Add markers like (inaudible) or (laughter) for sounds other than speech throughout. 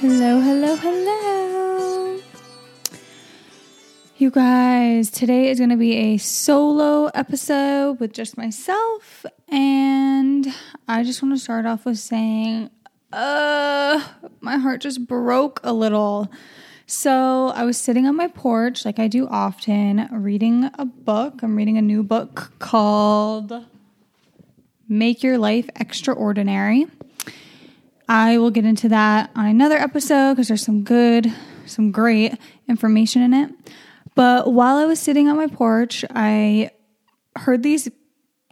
Hello, hello, hello. You guys, today is going to be a solo episode with just myself. And I just want to start off with saying, uh, my heart just broke a little. So I was sitting on my porch, like I do often, reading a book. I'm reading a new book called Make Your Life Extraordinary. I will get into that on another episode because there's some good, some great information in it. But while I was sitting on my porch, I heard these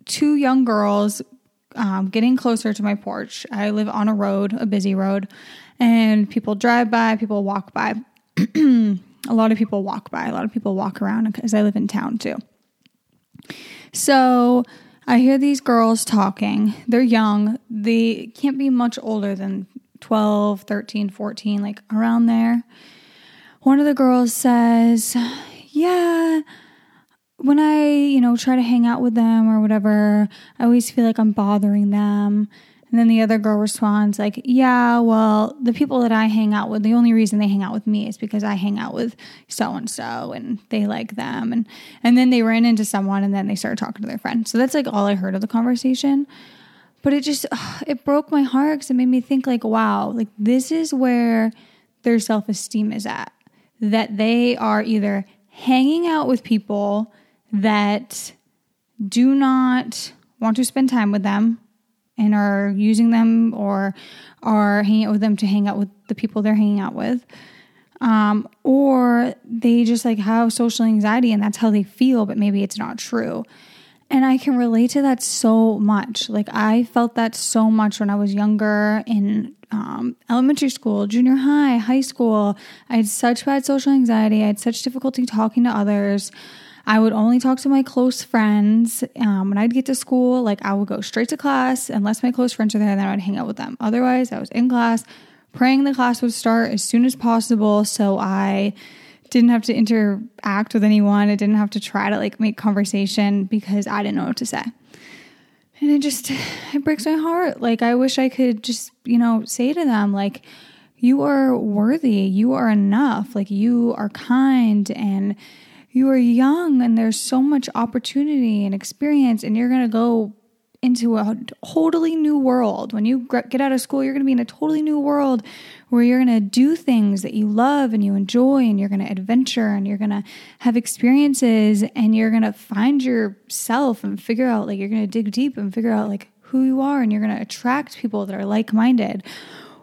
two young girls um, getting closer to my porch. I live on a road, a busy road, and people drive by, people walk by. (clears throat) a lot of people walk by, a lot of people walk around because I live in town too. So I hear these girls talking. They're young. They can't be much older than 12, 13, 14, like around there. One of the girls says, Yeah, when I, you know, try to hang out with them or whatever, I always feel like I'm bothering them. And then the other girl responds, like, yeah, well, the people that I hang out with, the only reason they hang out with me is because I hang out with so and so and they like them. And and then they ran into someone and then they started talking to their friend. So that's like all I heard of the conversation. But it just (sighs) it broke my heart because it made me think like, wow, like this is where their self-esteem is at. That they are either hanging out with people that do not want to spend time with them and are using them or are hanging out with them to hang out with the people they're hanging out with. Um, or they just like have social anxiety and that's how they feel, but maybe it's not true. And I can relate to that so much. Like, I felt that so much when I was younger in um, elementary school, junior high, high school. I had such bad social anxiety. I had such difficulty talking to others. I would only talk to my close friends. Um, when I'd get to school, like I would go straight to class unless my close friends are there, then I would hang out with them. Otherwise, I was in class, praying the class would start as soon as possible. So I didn't have to interact with anyone. I didn't have to try to like make conversation because I didn't know what to say. And it just, it breaks my heart. Like, I wish I could just, you know, say to them, like, you are worthy. You are enough. Like, you are kind and you are young and there's so much opportunity and experience and you're going to go into a totally new world. When you get out of school, you're going to be in a totally new world where you're going to do things that you love and you enjoy and you're going to adventure and you're going to have experiences and you're going to find yourself and figure out like you're going to dig deep and figure out like who you are and you're going to attract people that are like-minded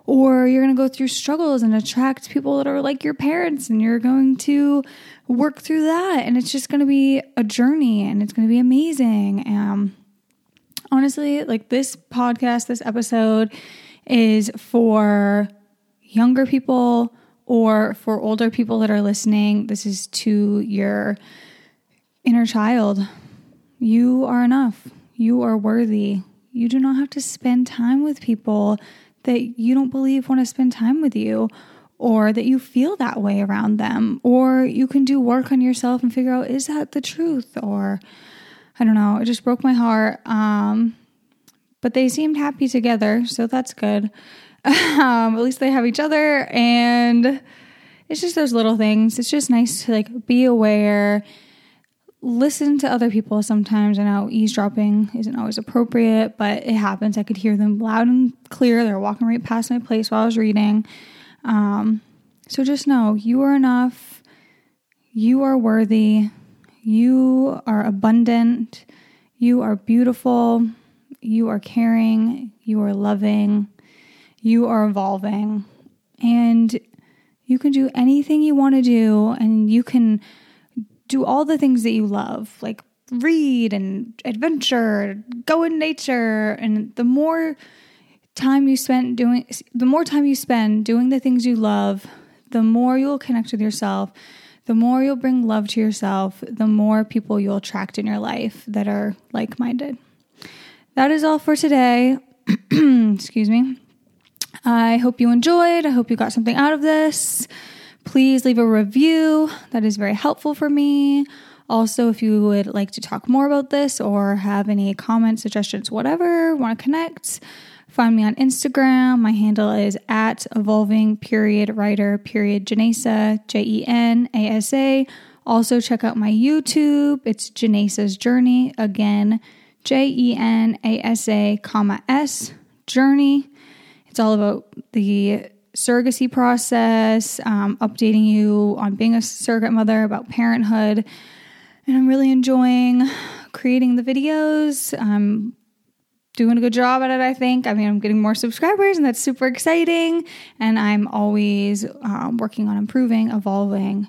or you're going to go through struggles and attract people that are like your parents and you're going to work through that. And it's just going to be a journey and it's going to be amazing. Um honestly like this podcast this episode is for younger people or for older people that are listening. This is to your inner child. You are enough. You are worthy. You do not have to spend time with people that you don't believe want to spend time with you or that you feel that way around them or you can do work on yourself and figure out is that the truth? Or i don't know it just broke my heart um, but they seemed happy together so that's good. (laughs) Um, at least they have each other and it's just those little things. It's just nice to like be aware listen to other people sometimes. I know eavesdropping isn't always appropriate, but it happens. I could hear them loud and clear. They're walking right past my place while I was reading. Um, so just know you are enough. You are worthy. You are abundant. You are beautiful. You are caring. You are loving. You are evolving. And you can do anything you want to do, and you can do all the things that you love, like read and adventure, go in nature. And the more time you spend doing, the more time you spend doing the things you love, the more you'll connect with yourself, the more you'll bring love to yourself, the more people you'll attract in your life that are like minded. That is all for today. (clears throat) Excuse me. I hope you enjoyed. I hope you got something out of this. Please leave a review. That is very helpful for me. Also, if you would like to talk more about this or have any comments, suggestions, whatever, want to connect, Find me on Instagram. My handle is at evolving period writer period Jenasa, J E N A S A. Also, check out my YouTube. It's Jenasa's Journey. Again, J E N A S A, comma S, Journey. It's all about the surrogacy process, um, updating you on being a surrogate mother, about parenthood. And I'm really enjoying creating the videos. I'm doing a good job at it, I think. I mean, I'm getting more subscribers, and that's super exciting. And I'm always um, working on improving, evolving,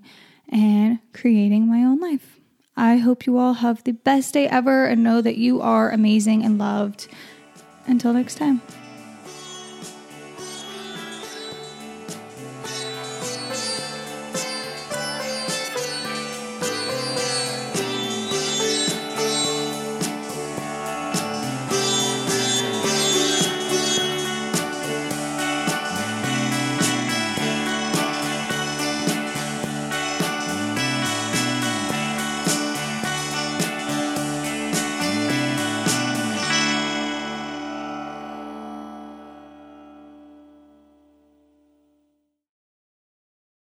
and creating my own life. I hope you all have the best day ever and know that you are amazing and loved. Until next time.